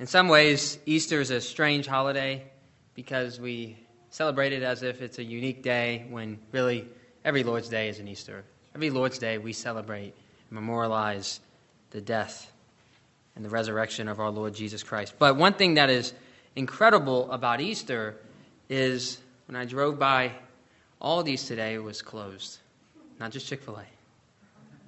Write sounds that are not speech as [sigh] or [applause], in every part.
In some ways, Easter is a strange holiday because we celebrate it as if it's a unique day when really every Lord's Day is an Easter. Every Lord's Day we celebrate and memorialize the death and the resurrection of our Lord Jesus Christ. But one thing that is incredible about Easter is when I drove by, Aldi's today was closed. Not just Chick fil A,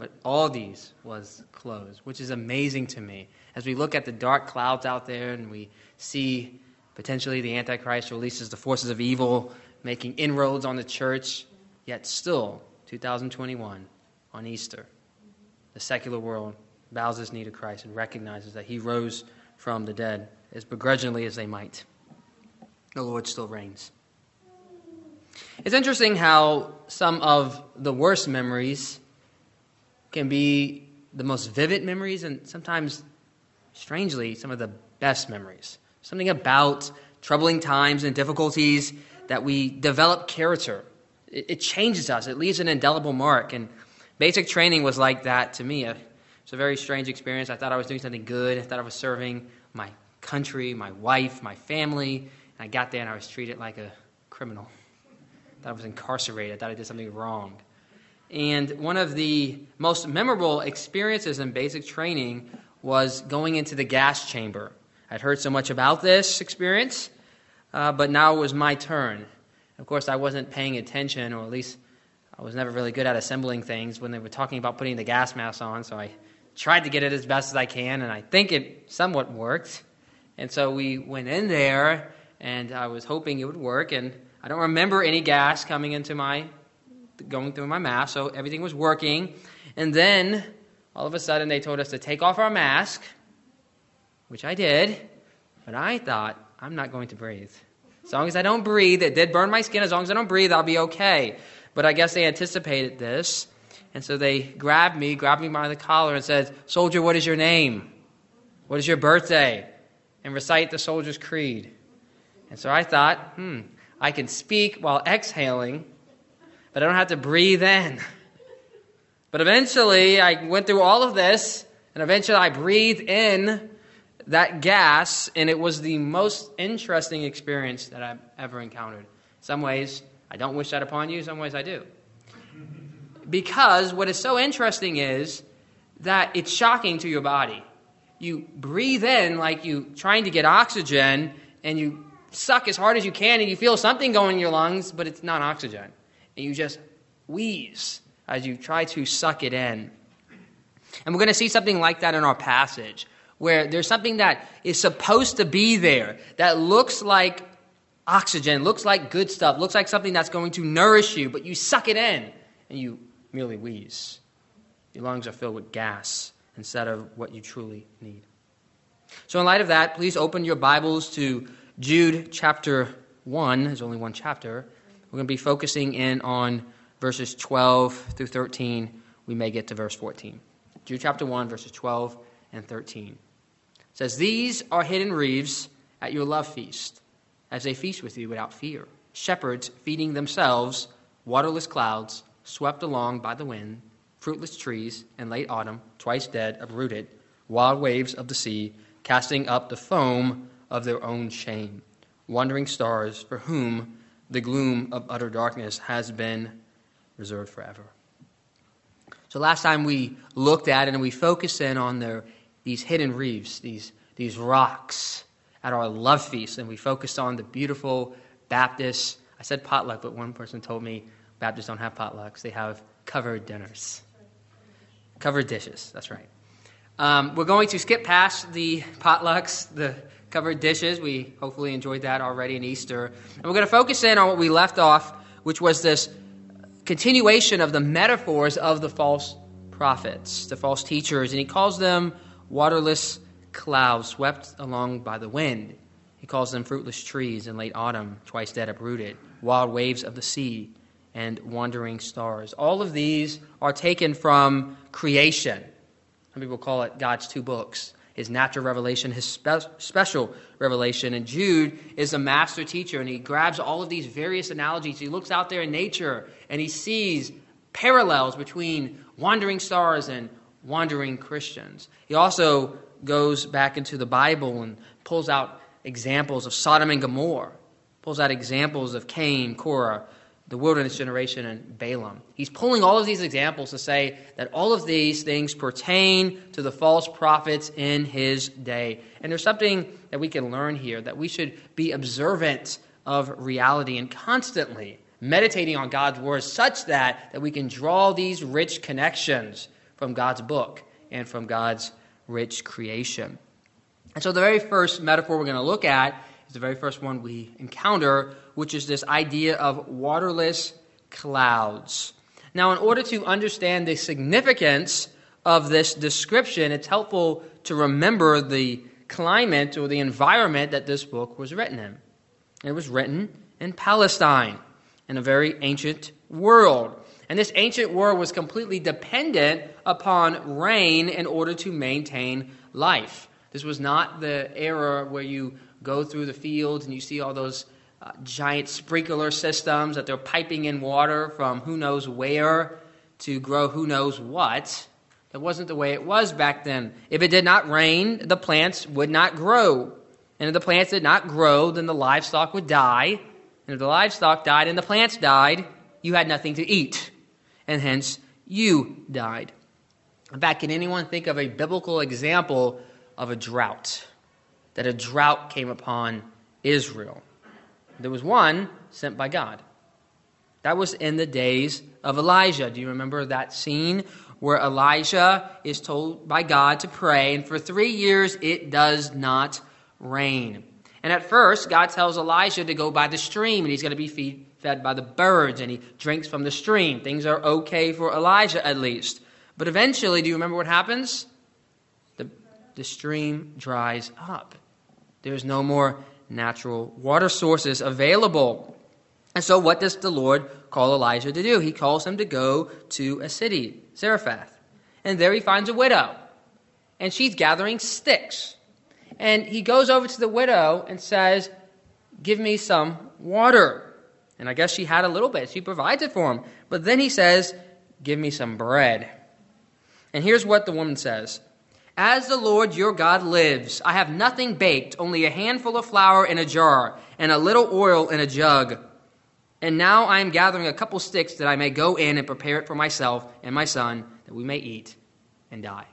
but Aldi's was closed, which is amazing to me as we look at the dark clouds out there and we see potentially the Antichrist releases the forces of evil making inroads on the church, yet still, 2021, on Easter, the secular world bows its knee to Christ and recognizes that he rose from the dead, as begrudgingly as they might. The Lord still reigns. It's interesting how some of the worst memories can be the most vivid memories and sometimes strangely, some of the best memories. Something about troubling times and difficulties that we develop character. It, it changes us, it leaves an indelible mark. And basic training was like that to me. Uh, it's a very strange experience. I thought I was doing something good, I thought I was serving my country, my wife, my family. And I got there and I was treated like a criminal. I thought I was incarcerated, I thought I did something wrong. And one of the most memorable experiences in basic training was going into the gas chamber. I'd heard so much about this experience, uh, but now it was my turn. Of course, I wasn't paying attention, or at least I was never really good at assembling things when they were talking about putting the gas mask on, so I tried to get it as best as I can, and I think it somewhat worked. And so we went in there, and I was hoping it would work, and I don't remember any gas coming into my, going through my mask, so everything was working. And then all of a sudden they told us to take off our mask, which I did, but I thought, I'm not going to breathe. As long as I don't breathe, it did burn my skin. As long as I don't breathe, I'll be okay. But I guess they anticipated this. And so they grabbed me, grabbed me by the collar, and said, Soldier, what is your name? What is your birthday? And recite the soldier's creed. And so I thought, hmm, I can speak while exhaling, but I don't have to breathe in. But eventually, I went through all of this, and eventually, I breathed in that gas, and it was the most interesting experience that I've ever encountered. Some ways, I don't wish that upon you, some ways, I do. Because what is so interesting is that it's shocking to your body. You breathe in like you trying to get oxygen, and you suck as hard as you can, and you feel something going in your lungs, but it's not oxygen. And you just wheeze as you try to suck it in. And we're going to see something like that in our passage, where there's something that is supposed to be there that looks like oxygen, looks like good stuff, looks like something that's going to nourish you, but you suck it in and you merely wheeze. Your lungs are filled with gas instead of what you truly need. So, in light of that, please open your Bibles to Jude chapter 1. There's only one chapter. We're going to be focusing in on verses 12 through 13, we may get to verse 14. Jude chapter 1, verses 12 and 13. It says, These are hidden reeves at your love feast, as they feast with you without fear. Shepherds feeding themselves, waterless clouds, swept along by the wind, fruitless trees in late autumn, twice dead, uprooted, wild waves of the sea, casting up the foam of their own shame, wandering stars for whom the gloom of utter darkness has been reserved forever. So last time we looked at it and we focused in on their, these hidden reefs, these, these rocks at our love feast, and we focused on the beautiful Baptist. I said potluck, but one person told me Baptists don't have potlucks, they have covered dinners. Covered dishes, that's right. Um, we're going to skip past the potlucks, the covered dishes. We hopefully enjoyed that already in Easter. And we're going to focus in on what we left off, which was this continuation of the metaphors of the false prophets, the false teachers, and he calls them waterless clouds swept along by the wind. He calls them fruitless trees in late autumn, twice dead uprooted, wild waves of the sea, and wandering stars. All of these are taken from creation. Some people call it God's two books his natural revelation, his spe- special revelation. And Jude is a master teacher, and he grabs all of these various analogies. He looks out there in nature and he sees parallels between wandering stars and wandering Christians. He also goes back into the Bible and pulls out examples of Sodom and Gomorrah, pulls out examples of Cain, Korah, the wilderness generation, and Balaam. He's pulling all of these examples to say that all of these things pertain to the false prophets in his day. And there's something that we can learn here that we should be observant of reality and constantly meditating on God's word such that, that we can draw these rich connections from God's book and from God's rich creation. And so the very first metaphor we're going to look at is the very first one we encounter, which is this idea of waterless clouds. Now, in order to understand the significance of this description, it's helpful to remember the climate or the environment that this book was written in. It was written in Palestine, in a very ancient world. And this ancient world was completely dependent upon rain in order to maintain life. This was not the era where you go through the fields and you see all those uh, giant sprinkler systems that they're piping in water from who knows where to grow who knows what. That wasn't the way it was back then. If it did not rain, the plants would not grow. And if the plants did not grow, then the livestock would die. And if the livestock died and the plants died, you had nothing to eat. And hence, you died. In fact, can anyone think of a biblical example of a drought? That a drought came upon Israel. There was one sent by God. That was in the days of Elijah. Do you remember that scene where Elijah is told by God to pray, and for three years it does not rain? And at first, God tells Elijah to go by the stream, and he's going to be feed, fed by the birds, and he drinks from the stream. Things are okay for Elijah, at least. But eventually, do you remember what happens? The, the stream dries up. There's no more natural water sources available. And so, what does the Lord call Elijah to do? He calls him to go to a city, Zarephath. And there he finds a widow. And she's gathering sticks. And he goes over to the widow and says, Give me some water. And I guess she had a little bit. She provides it for him. But then he says, Give me some bread. And here's what the woman says As the Lord your God lives, I have nothing baked, only a handful of flour in a jar, and a little oil in a jug. And now I am gathering a couple sticks that I may go in and prepare it for myself and my son, that we may eat and die.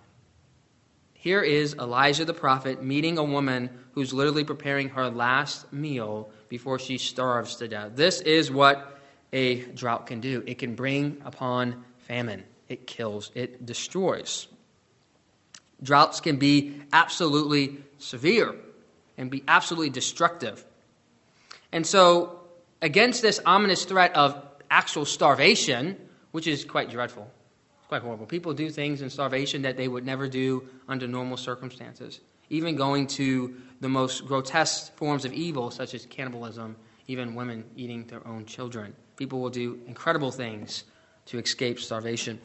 Here is Elijah the prophet meeting a woman who's literally preparing her last meal before she starves to death. This is what a drought can do it can bring upon famine, it kills, it destroys. Droughts can be absolutely severe and be absolutely destructive. And so, against this ominous threat of actual starvation, which is quite dreadful, it's quite horrible. People do things in starvation that they would never do under normal circumstances. Even going to the most grotesque forms of evil, such as cannibalism, even women eating their own children. People will do incredible things to escape starvation.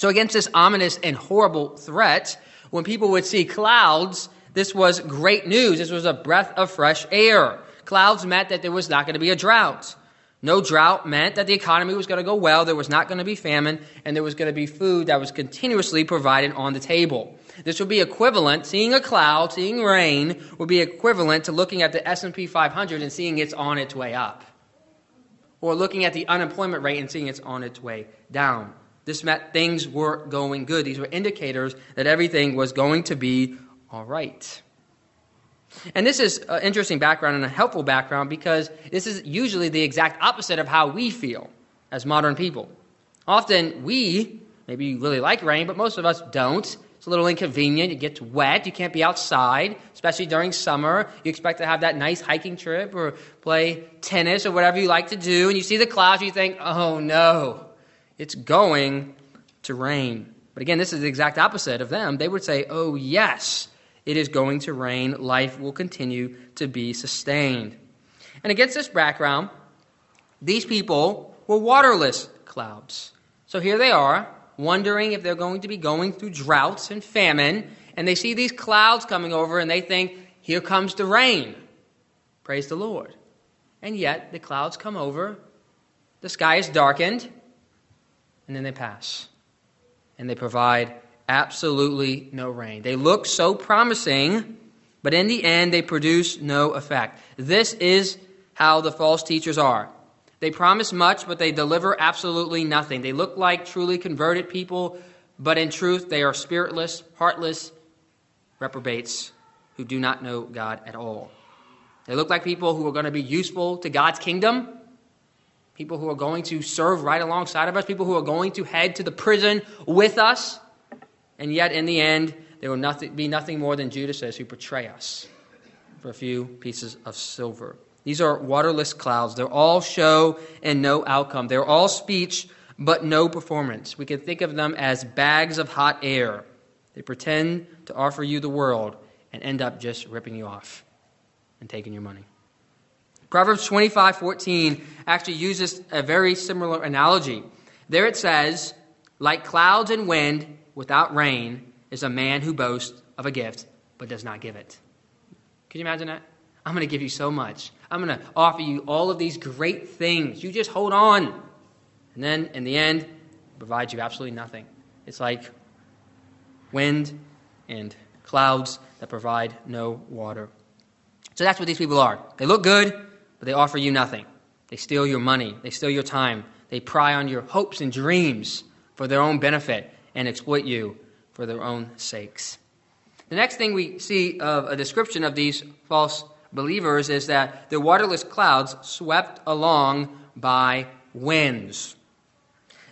So, against this ominous and horrible threat, when people would see clouds, this was great news. This was a breath of fresh air. Clouds meant that there was not going to be a drought. No drought meant that the economy was going to go well, there was not going to be famine, and there was going to be food that was continuously provided on the table. This would be equivalent, seeing a cloud, seeing rain, would be equivalent to looking at the S&P 500 and seeing it's on its way up. Or looking at the unemployment rate and seeing it's on its way down. This meant things were going good. These were indicators that everything was going to be all right. And this is an interesting background and a helpful background because this is usually the exact opposite of how we feel as modern people. Often we, maybe you really like rain, but most of us don't. It's a little inconvenient. It gets wet. You can't be outside, especially during summer. You expect to have that nice hiking trip or play tennis or whatever you like to do. And you see the clouds, you think, oh no, it's going to rain. But again, this is the exact opposite of them. They would say, oh yes, it is going to rain, life will continue to be sustained. And against this background, these people were waterless clouds. So here they are, wondering if they're going to be going through droughts and famine, and they see these clouds coming over and they think, here comes the rain. Praise the Lord. And yet, the clouds come over, the sky is darkened, and then they pass. And they provide absolutely no rain. They look so promising, but in the end, they produce no effect. This is how the false teachers are. They promise much, but they deliver absolutely nothing. They look like truly converted people, but in truth, they are spiritless, heartless reprobates who do not know God at all. They look like people who are going to be useful to God's kingdom, people who are going to serve right alongside of us, people who are going to head to the prison with us, and yet in the end, there will nothing, be nothing more than Judas who betray us for a few pieces of silver. These are waterless clouds. They're all show and no outcome. They're all speech but no performance. We can think of them as bags of hot air. They pretend to offer you the world and end up just ripping you off and taking your money. Proverbs 25:14 actually uses a very similar analogy. There it says, "Like clouds and wind without rain is a man who boasts of a gift but does not give it." Can you imagine that? I'm going to give you so much. I'm going to offer you all of these great things. You just hold on. And then in the end, provides you absolutely nothing. It's like wind and clouds that provide no water. So that's what these people are. They look good, but they offer you nothing. They steal your money, they steal your time, they pry on your hopes and dreams for their own benefit and exploit you for their own sakes. The next thing we see of a description of these false believers is that the waterless clouds swept along by winds.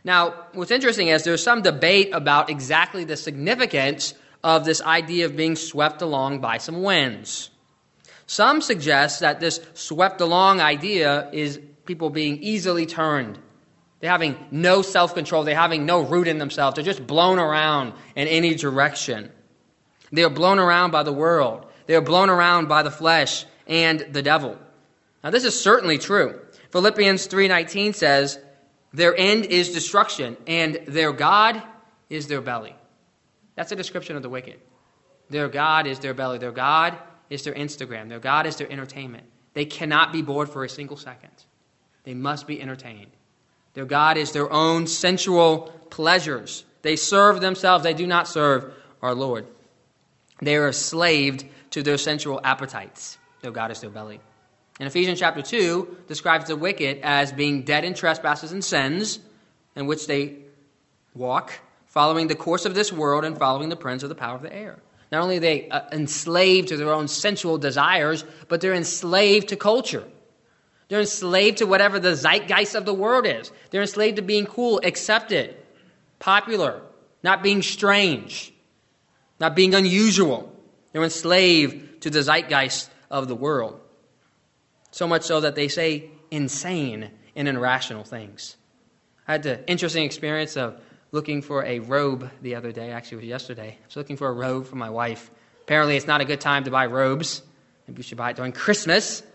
Now, what's interesting is there's some debate about exactly the significance of this idea of being swept along by some winds. Some suggest that this swept along idea is people being easily turned. They're having no self control. They're having no root in themselves. They're just blown around in any direction. They are blown around by the world. They are blown around by the flesh and the devil. Now this is certainly true. Philippians 3:19 says, "Their end is destruction, and their god is their belly." That's a description of the wicked. Their god is their belly. Their god is their Instagram. Their god is their entertainment. They cannot be bored for a single second. They must be entertained. Their god is their own sensual pleasures. They serve themselves. They do not serve our Lord. They are enslaved to their sensual appetites. Their God is their belly. And Ephesians chapter 2 describes the wicked as being dead in trespasses and sins in which they walk, following the course of this world and following the prince of the power of the air. Not only are they uh, enslaved to their own sensual desires, but they're enslaved to culture. They're enslaved to whatever the zeitgeist of the world is. They're enslaved to being cool, accepted, popular, not being strange, not being unusual. They're enslaved to the zeitgeist of the world. So much so that they say insane and irrational things. I had the interesting experience of looking for a robe the other day. Actually, it was yesterday. I was looking for a robe for my wife. Apparently, it's not a good time to buy robes. Maybe we should buy it during Christmas. In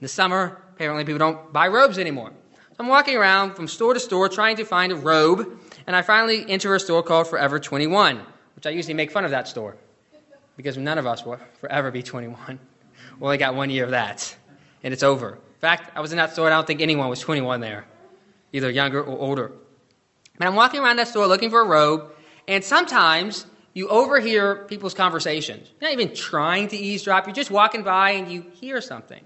the summer, apparently, people don't buy robes anymore. I'm walking around from store to store trying to find a robe, and I finally enter a store called Forever 21, which I usually make fun of that store because none of us will forever be 21. We only got one year of that, and it's over. In fact, I was in that store, and I don't think anyone was 21 there, either younger or older. And I'm walking around that store looking for a robe, and sometimes you overhear people's conversations. You're not even trying to eavesdrop, you're just walking by and you hear something.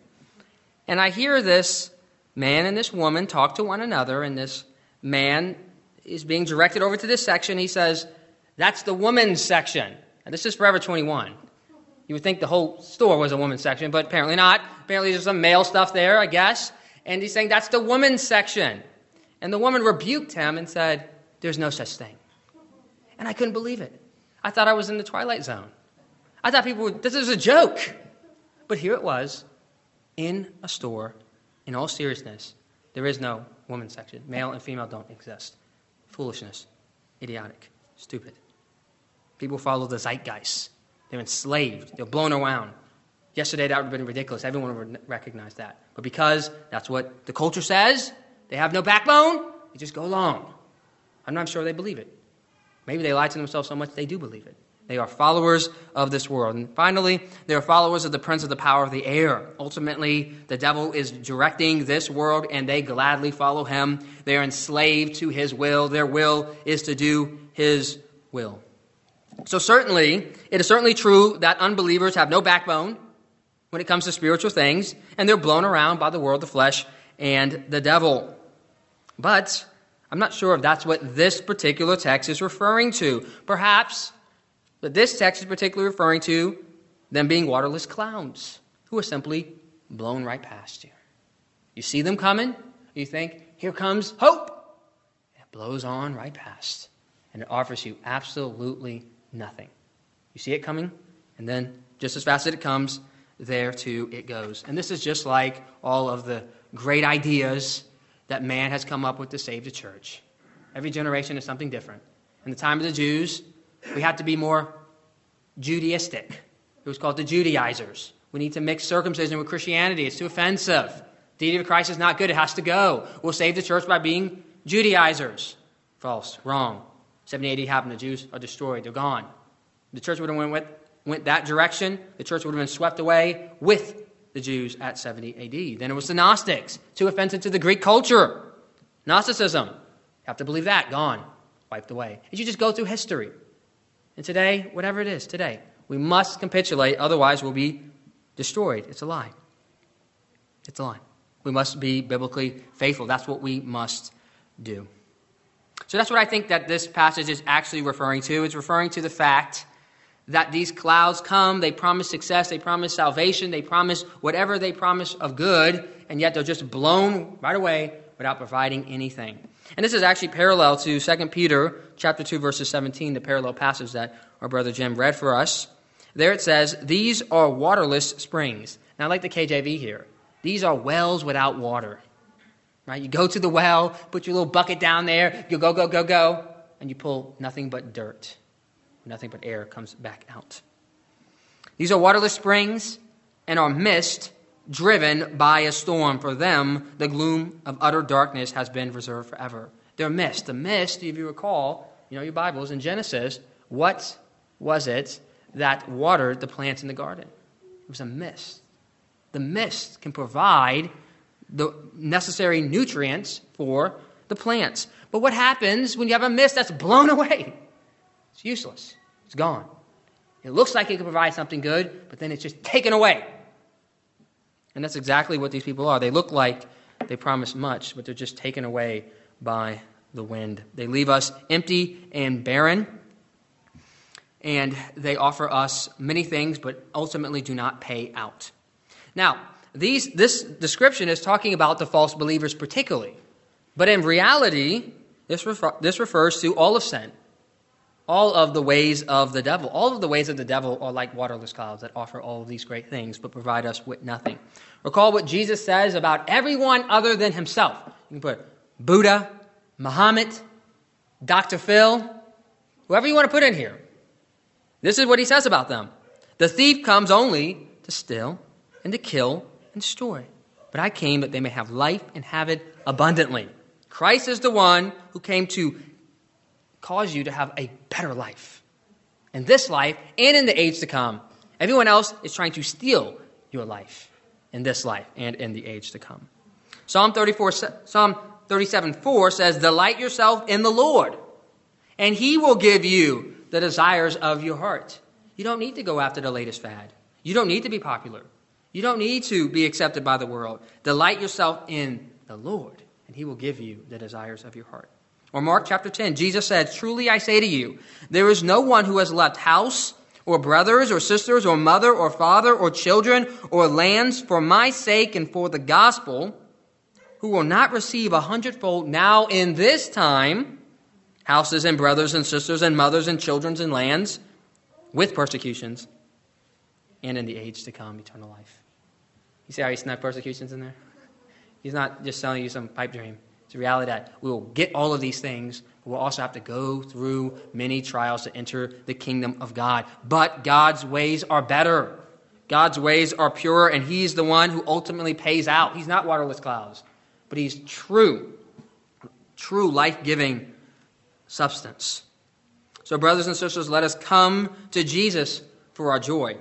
And I hear this man and this woman talk to one another, and this man is being directed over to this section. He says, That's the woman's section. And this is Forever 21. You would think the whole store was a woman's section, but apparently not. Apparently there's some male stuff there, I guess. And he's saying that's the woman's section. And the woman rebuked him and said, There's no such thing. And I couldn't believe it. I thought I was in the Twilight Zone. I thought people would, this is a joke. But here it was in a store, in all seriousness. There is no woman's section. Male and female don't exist. Foolishness. Idiotic. Stupid. People follow the zeitgeist. They're enslaved. They're blown around. Yesterday, that would have been ridiculous. Everyone would recognize that. But because that's what the culture says, they have no backbone, they just go along. I'm not sure they believe it. Maybe they lie to themselves so much they do believe it. They are followers of this world. And finally, they are followers of the prince of the power of the air. Ultimately, the devil is directing this world, and they gladly follow him. They are enslaved to his will. Their will is to do his will. So, certainly, it is certainly true that unbelievers have no backbone when it comes to spiritual things, and they're blown around by the world, the flesh, and the devil. But I'm not sure if that's what this particular text is referring to. Perhaps, but this text is particularly referring to them being waterless clouds who are simply blown right past you. You see them coming, you think, here comes hope. It blows on right past, and it offers you absolutely nothing. You see it coming, and then just as fast as it comes, there too it goes. And this is just like all of the great ideas that man has come up with to save the church. Every generation is something different. In the time of the Jews, we had to be more Judaistic. It was called the Judaizers. We need to mix circumcision with Christianity. It's too offensive. The deity of Christ is not good. It has to go. We'll save the church by being Judaizers. False. Wrong. 70 AD happened. The Jews are destroyed. They're gone. The church would have went, with, went that direction. The church would have been swept away with the Jews at 70 AD. Then it was the Gnostics, too offensive to the Greek culture. Gnosticism. You have to believe that. Gone. Wiped away. And you just go through history. And today, whatever it is, today, we must capitulate, otherwise, we'll be destroyed. It's a lie. It's a lie. We must be biblically faithful. That's what we must do. So that's what I think that this passage is actually referring to. It's referring to the fact that these clouds come, they promise success, they promise salvation, they promise whatever they promise of good, and yet they're just blown right away without providing anything. And this is actually parallel to 2 Peter chapter 2 verses 17, the parallel passage that our brother Jim read for us. There it says, "These are waterless springs." Now I like the KJV here. These are wells without water. Right? You go to the well, put your little bucket down there, you go, go, go, go, and you pull nothing but dirt. Nothing but air comes back out. These are waterless springs and are mist driven by a storm. For them, the gloom of utter darkness has been reserved forever. They're mist. The mist, if you recall, you know your Bibles, in Genesis, what was it that watered the plants in the garden? It was a mist the mist can provide the necessary nutrients for the plants. But what happens when you have a mist that's blown away? It's useless, it's gone. It looks like it can provide something good, but then it's just taken away. And that's exactly what these people are. They look like they promise much, but they're just taken away by the wind. They leave us empty and barren, and they offer us many things, but ultimately do not pay out. Now, these, this description is talking about the false believers particularly. But in reality, this, refer, this refers to all of sin, all of the ways of the devil. All of the ways of the devil are like waterless clouds that offer all of these great things but provide us with nothing. Recall what Jesus says about everyone other than himself. You can put Buddha, Muhammad, Dr. Phil, whoever you want to put in here. This is what he says about them. The thief comes only to steal, and to kill and destroy. But I came that they may have life and have it abundantly. Christ is the one who came to cause you to have a better life in this life and in the age to come. Everyone else is trying to steal your life in this life and in the age to come. Psalm 34, Psalm 37 4 says, Delight yourself in the Lord, and he will give you the desires of your heart. You don't need to go after the latest fad. You don't need to be popular. You don't need to be accepted by the world. Delight yourself in the Lord, and he will give you the desires of your heart. Or Mark chapter 10, Jesus said, Truly I say to you, there is no one who has left house, or brothers, or sisters, or mother, or father, or children, or lands for my sake and for the gospel, who will not receive a hundredfold now in this time houses and brothers and sisters and mothers and children and lands with persecutions, and in the age to come, eternal life. You see how he snuck persecutions in there? He's not just selling you some pipe dream. It's reality that we will get all of these things, we'll also have to go through many trials to enter the kingdom of God. But God's ways are better. God's ways are purer, and He's the one who ultimately pays out. He's not waterless clouds, but He's true, true life giving substance. So, brothers and sisters, let us come to Jesus for our joy.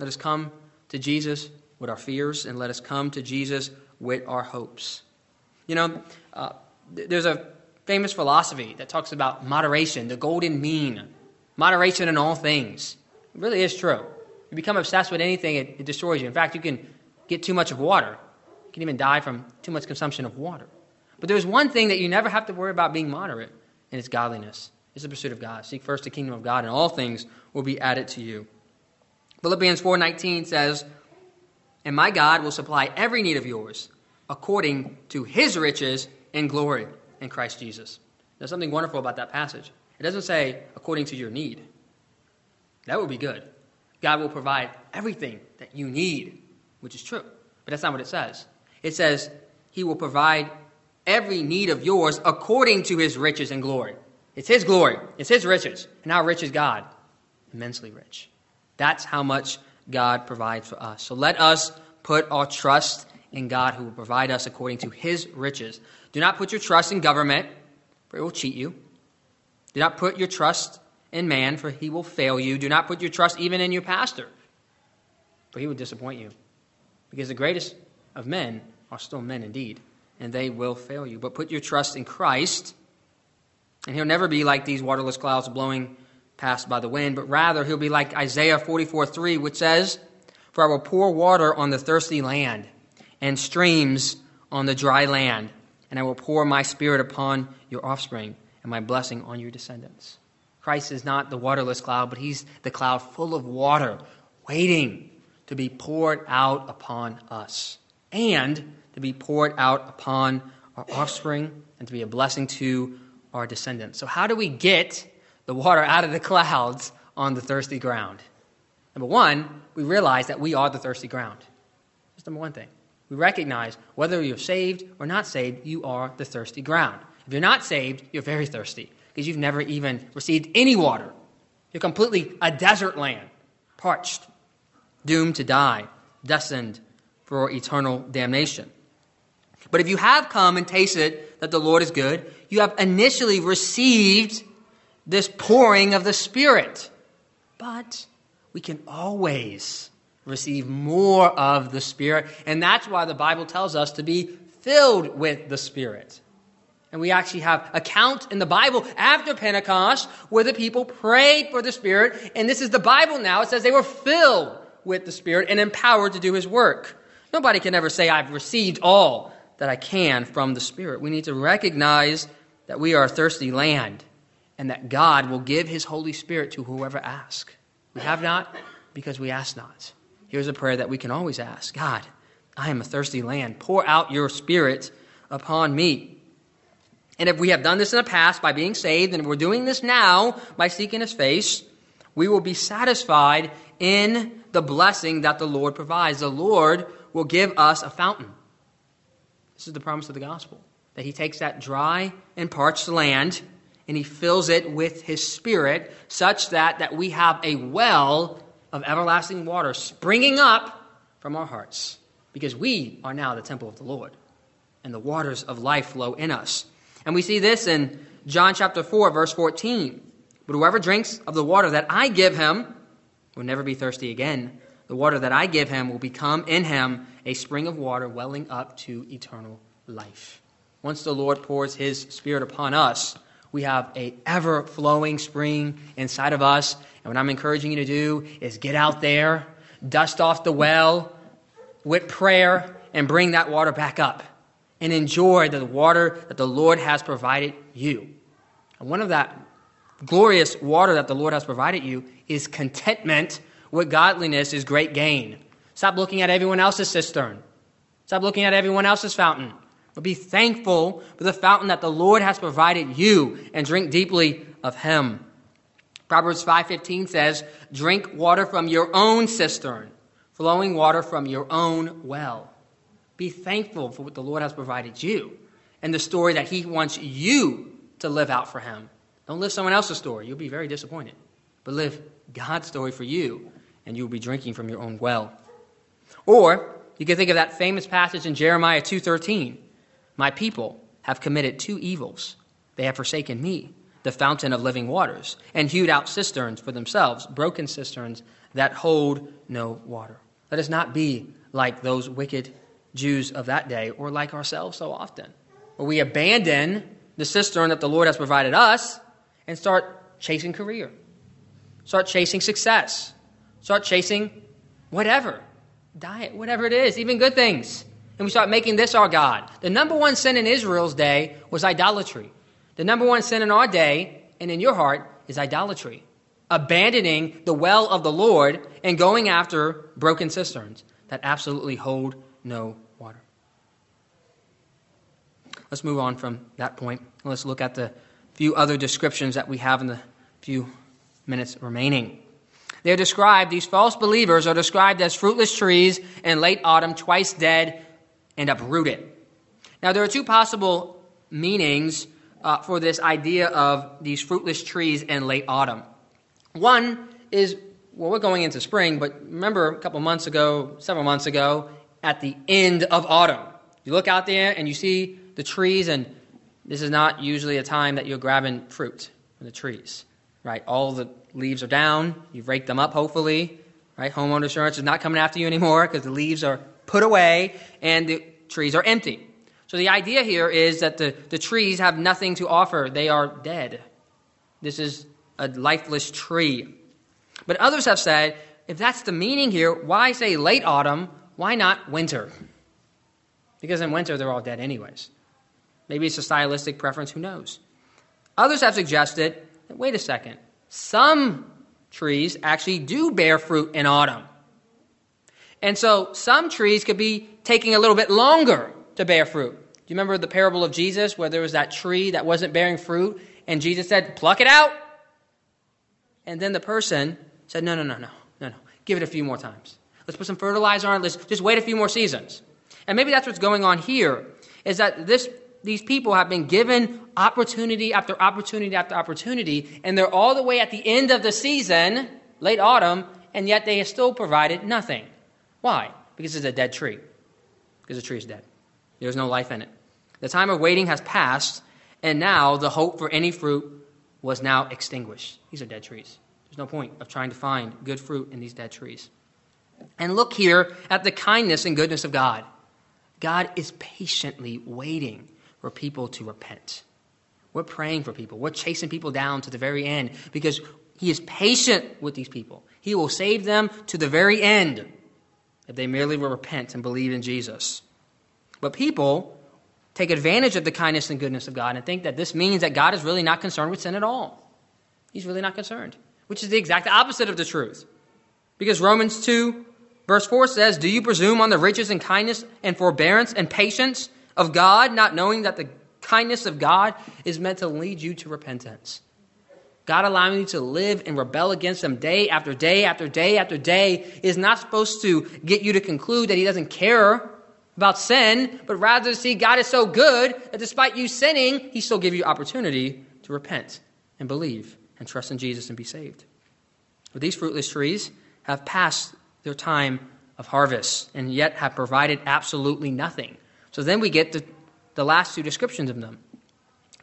Let us come to Jesus with our fears, and let us come to Jesus with our hopes. You know, uh, there's a famous philosophy that talks about moderation, the golden mean. moderation in all things. It really is true. You become obsessed with anything, it, it destroys you. In fact, you can get too much of water. You can even die from too much consumption of water. But there's one thing that you never have to worry about being moderate, and it's godliness. It's the pursuit of God. Seek first the kingdom of God, and all things will be added to you. Philippians 4:19 says, "And my God will supply every need of yours according to his riches in glory in Christ Jesus." There's something wonderful about that passage. It doesn't say according to your need. That would be good. God will provide everything that you need, which is true. But that's not what it says. It says he will provide every need of yours according to his riches and glory. It's his glory, it's his riches. And how rich is God? Immensely rich. That's how much God provides for us. So let us put our trust in God who will provide us according to his riches. Do not put your trust in government, for it will cheat you. Do not put your trust in man, for he will fail you. Do not put your trust even in your pastor, for he will disappoint you. Because the greatest of men are still men indeed, and they will fail you. But put your trust in Christ, and he'll never be like these waterless clouds blowing past by the wind, but rather he'll be like Isaiah 44 3, which says, For I will pour water on the thirsty land, and streams on the dry land, and I will pour my spirit upon your offspring, and my blessing on your descendants. Christ is not the waterless cloud, but he's the cloud full of water, waiting to be poured out upon us, and to be poured out upon our offspring, and to be a blessing to our descendants. So, how do we get the water out of the clouds on the thirsty ground. Number one, we realize that we are the thirsty ground. That's number one thing. We recognize whether you're saved or not saved, you are the thirsty ground. If you're not saved, you're very thirsty because you've never even received any water. You're completely a desert land, parched, doomed to die, destined for eternal damnation. But if you have come and tasted that the Lord is good, you have initially received this pouring of the Spirit. But we can always receive more of the Spirit. And that's why the Bible tells us to be filled with the Spirit. And we actually have account in the Bible after Pentecost where the people prayed for the Spirit. And this is the Bible now. It says they were filled with the Spirit and empowered to do His work. Nobody can ever say, I've received all that I can from the Spirit. We need to recognize that we are a thirsty land and that God will give his Holy Spirit to whoever asks. We have not because we ask not. Here's a prayer that we can always ask God, I am a thirsty land. Pour out your Spirit upon me. And if we have done this in the past by being saved, and we're doing this now by seeking his face, we will be satisfied in the blessing that the Lord provides. The Lord will give us a fountain. This is the promise of the gospel that he takes that dry and parched land and he fills it with his spirit such that, that we have a well of everlasting water springing up from our hearts because we are now the temple of the Lord and the waters of life flow in us. And we see this in John chapter 4 verse 14. But whoever drinks of the water that I give him will never be thirsty again. The water that I give him will become in him a spring of water welling up to eternal life. Once the Lord pours his spirit upon us, we have a ever flowing spring inside of us. And what I'm encouraging you to do is get out there, dust off the well with prayer, and bring that water back up and enjoy the water that the Lord has provided you. And one of that glorious water that the Lord has provided you is contentment with godliness is great gain. Stop looking at everyone else's cistern. Stop looking at everyone else's fountain. But be thankful for the fountain that the Lord has provided you and drink deeply of him. Proverbs 5:15 says, "Drink water from your own cistern, flowing water from your own well." Be thankful for what the Lord has provided you and the story that he wants you to live out for him. Don't live someone else's story. You'll be very disappointed. But live God's story for you and you'll be drinking from your own well. Or you can think of that famous passage in Jeremiah 2:13 my people have committed two evils. They have forsaken me, the fountain of living waters, and hewed out cisterns for themselves, broken cisterns that hold no water. Let us not be like those wicked Jews of that day, or like ourselves so often, where we abandon the cistern that the Lord has provided us and start chasing career, start chasing success, start chasing whatever, diet, whatever it is, even good things. And we start making this our God. The number one sin in Israel's day was idolatry. The number one sin in our day and in your heart is idolatry. Abandoning the well of the Lord and going after broken cisterns that absolutely hold no water. Let's move on from that point. Let's look at the few other descriptions that we have in the few minutes remaining. They are described, these false believers are described as fruitless trees in late autumn, twice dead and uproot it. Now, there are two possible meanings uh, for this idea of these fruitless trees in late autumn. One is, well, we're going into spring, but remember a couple months ago, several months ago, at the end of autumn, you look out there and you see the trees, and this is not usually a time that you're grabbing fruit from the trees, right? All the leaves are down, you've raked them up, hopefully, right? Homeowner insurance is not coming after you anymore because the leaves are put away and the trees are empty. So the idea here is that the, the trees have nothing to offer, they are dead. This is a lifeless tree. But others have said, if that's the meaning here, why say late autumn? Why not winter? Because in winter they're all dead, anyways. Maybe it's a stylistic preference, who knows? Others have suggested wait a second, some trees actually do bear fruit in autumn. And so some trees could be taking a little bit longer to bear fruit. Do you remember the parable of Jesus where there was that tree that wasn't bearing fruit and Jesus said, pluck it out? And then the person said, no, no, no, no, no, no. Give it a few more times. Let's put some fertilizer on it. Let's just wait a few more seasons. And maybe that's what's going on here is that this, these people have been given opportunity after opportunity after opportunity, and they're all the way at the end of the season, late autumn, and yet they have still provided nothing. Why? Because it's a dead tree. Because the tree is dead. There's no life in it. The time of waiting has passed, and now the hope for any fruit was now extinguished. These are dead trees. There's no point of trying to find good fruit in these dead trees. And look here at the kindness and goodness of God. God is patiently waiting for people to repent. We're praying for people. We're chasing people down to the very end because He is patient with these people. He will save them to the very end if they merely will repent and believe in Jesus. But people take advantage of the kindness and goodness of God and think that this means that God is really not concerned with sin at all. He's really not concerned, which is the exact opposite of the truth. Because Romans 2, verse 4 says, Do you presume on the riches and kindness and forbearance and patience of God, not knowing that the kindness of God is meant to lead you to repentance? God allowing you to live and rebel against Him day after day after day after day is not supposed to get you to conclude that He doesn't care about sin, but rather to see God is so good that despite you sinning, He still give you opportunity to repent and believe and trust in Jesus and be saved. But these fruitless trees have passed their time of harvest and yet have provided absolutely nothing. So then we get the, the last two descriptions of them.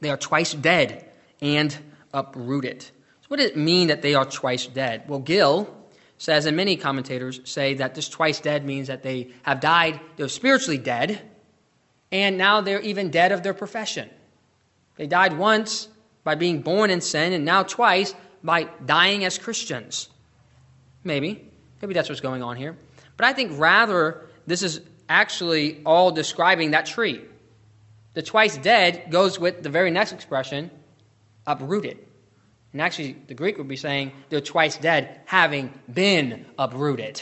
They are twice dead and uprooted. So what does it mean that they are twice dead? Well, Gill says, and many commentators say that this twice dead means that they have died, they're spiritually dead, and now they're even dead of their profession. They died once by being born in sin, and now twice by dying as Christians. Maybe. Maybe that's what's going on here. But I think rather this is actually all describing that tree. The twice dead goes with the very next expression, uprooted. And actually, the Greek would be saying they're twice dead, having been uprooted.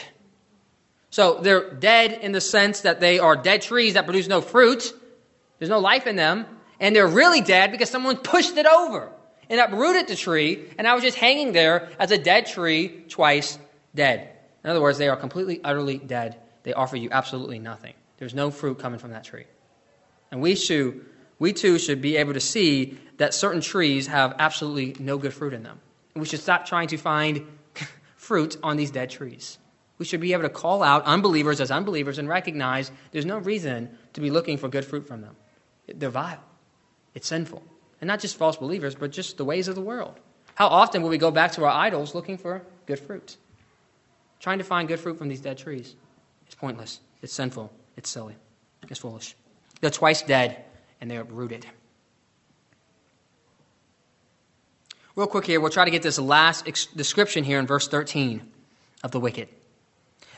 So they're dead in the sense that they are dead trees that produce no fruit. There's no life in them. And they're really dead because someone pushed it over and uprooted the tree, and I was just hanging there as a dead tree, twice dead. In other words, they are completely, utterly dead. They offer you absolutely nothing. There's no fruit coming from that tree. And we too, we too should be able to see that certain trees have absolutely no good fruit in them. We should stop trying to find [laughs] fruit on these dead trees. We should be able to call out unbelievers as unbelievers and recognize there's no reason to be looking for good fruit from them. They're vile, it's sinful. And not just false believers, but just the ways of the world. How often will we go back to our idols looking for good fruit? Trying to find good fruit from these dead trees. It's pointless. It's sinful. It's silly. It's foolish. They're twice dead and they're rooted. Real quick here, we'll try to get this last ex- description here in verse 13 of the wicked.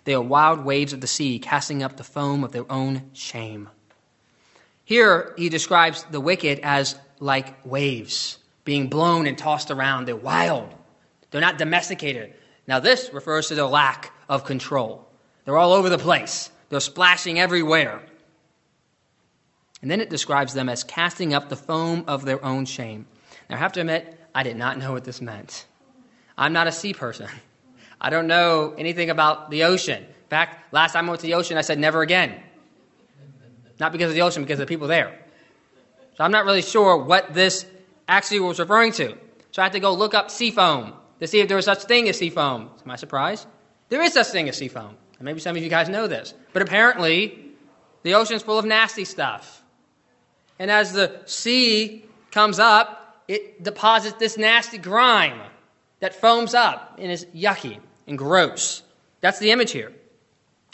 They are wild waves of the sea, casting up the foam of their own shame. Here, he describes the wicked as like waves being blown and tossed around. They're wild, they're not domesticated. Now, this refers to their lack of control. They're all over the place, they're splashing everywhere. And then it describes them as casting up the foam of their own shame. Now, I have to admit, I did not know what this meant. I'm not a sea person. I don't know anything about the ocean. In fact, last time I went to the ocean, I said never again. Not because of the ocean, because of the people there. So I'm not really sure what this actually was referring to. So I had to go look up sea foam to see if there was such a thing as sea foam. To my surprise, there is such a thing as sea foam. And maybe some of you guys know this. But apparently, the ocean's full of nasty stuff. And as the sea comes up, it deposits this nasty grime that foams up and is yucky and gross. That's the image here.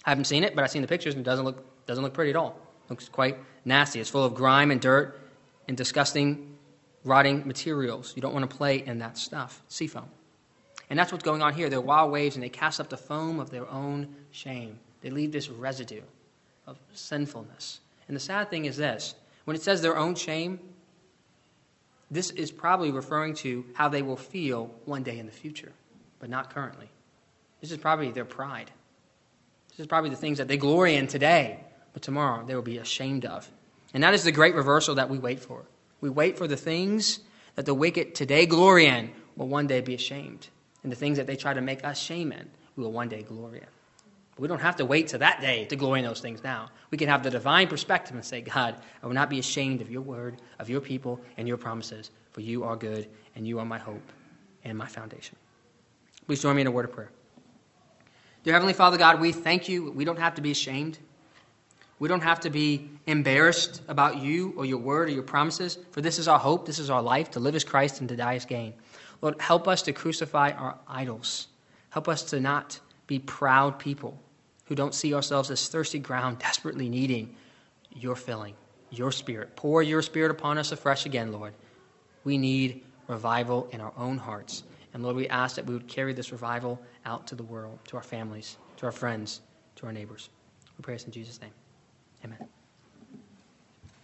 I haven't seen it, but I've seen the pictures and it doesn't look, doesn't look pretty at all. It looks quite nasty. It's full of grime and dirt and disgusting, rotting materials. You don't want to play in that stuff. Sea foam. And that's what's going on here. They're wild waves and they cast up the foam of their own shame. They leave this residue of sinfulness. And the sad thing is this when it says their own shame, this is probably referring to how they will feel one day in the future, but not currently. This is probably their pride. This is probably the things that they glory in today, but tomorrow they will be ashamed of. And that is the great reversal that we wait for. We wait for the things that the wicked today glory in will one day be ashamed. And the things that they try to make us shame in, we will one day glory in. We don't have to wait to that day to glory in those things now. We can have the divine perspective and say, God, I will not be ashamed of your word, of your people, and your promises, for you are good, and you are my hope and my foundation. Please join me in a word of prayer. Dear Heavenly Father God, we thank you. We don't have to be ashamed. We don't have to be embarrassed about you or your word or your promises, for this is our hope, this is our life, to live as Christ and to die as gain. Lord, help us to crucify our idols. Help us to not be proud people who don't see ourselves as thirsty ground, desperately needing your filling, your spirit. Pour your spirit upon us afresh again, Lord. We need revival in our own hearts. And Lord, we ask that we would carry this revival out to the world, to our families, to our friends, to our neighbors. We pray this in Jesus' name. Amen.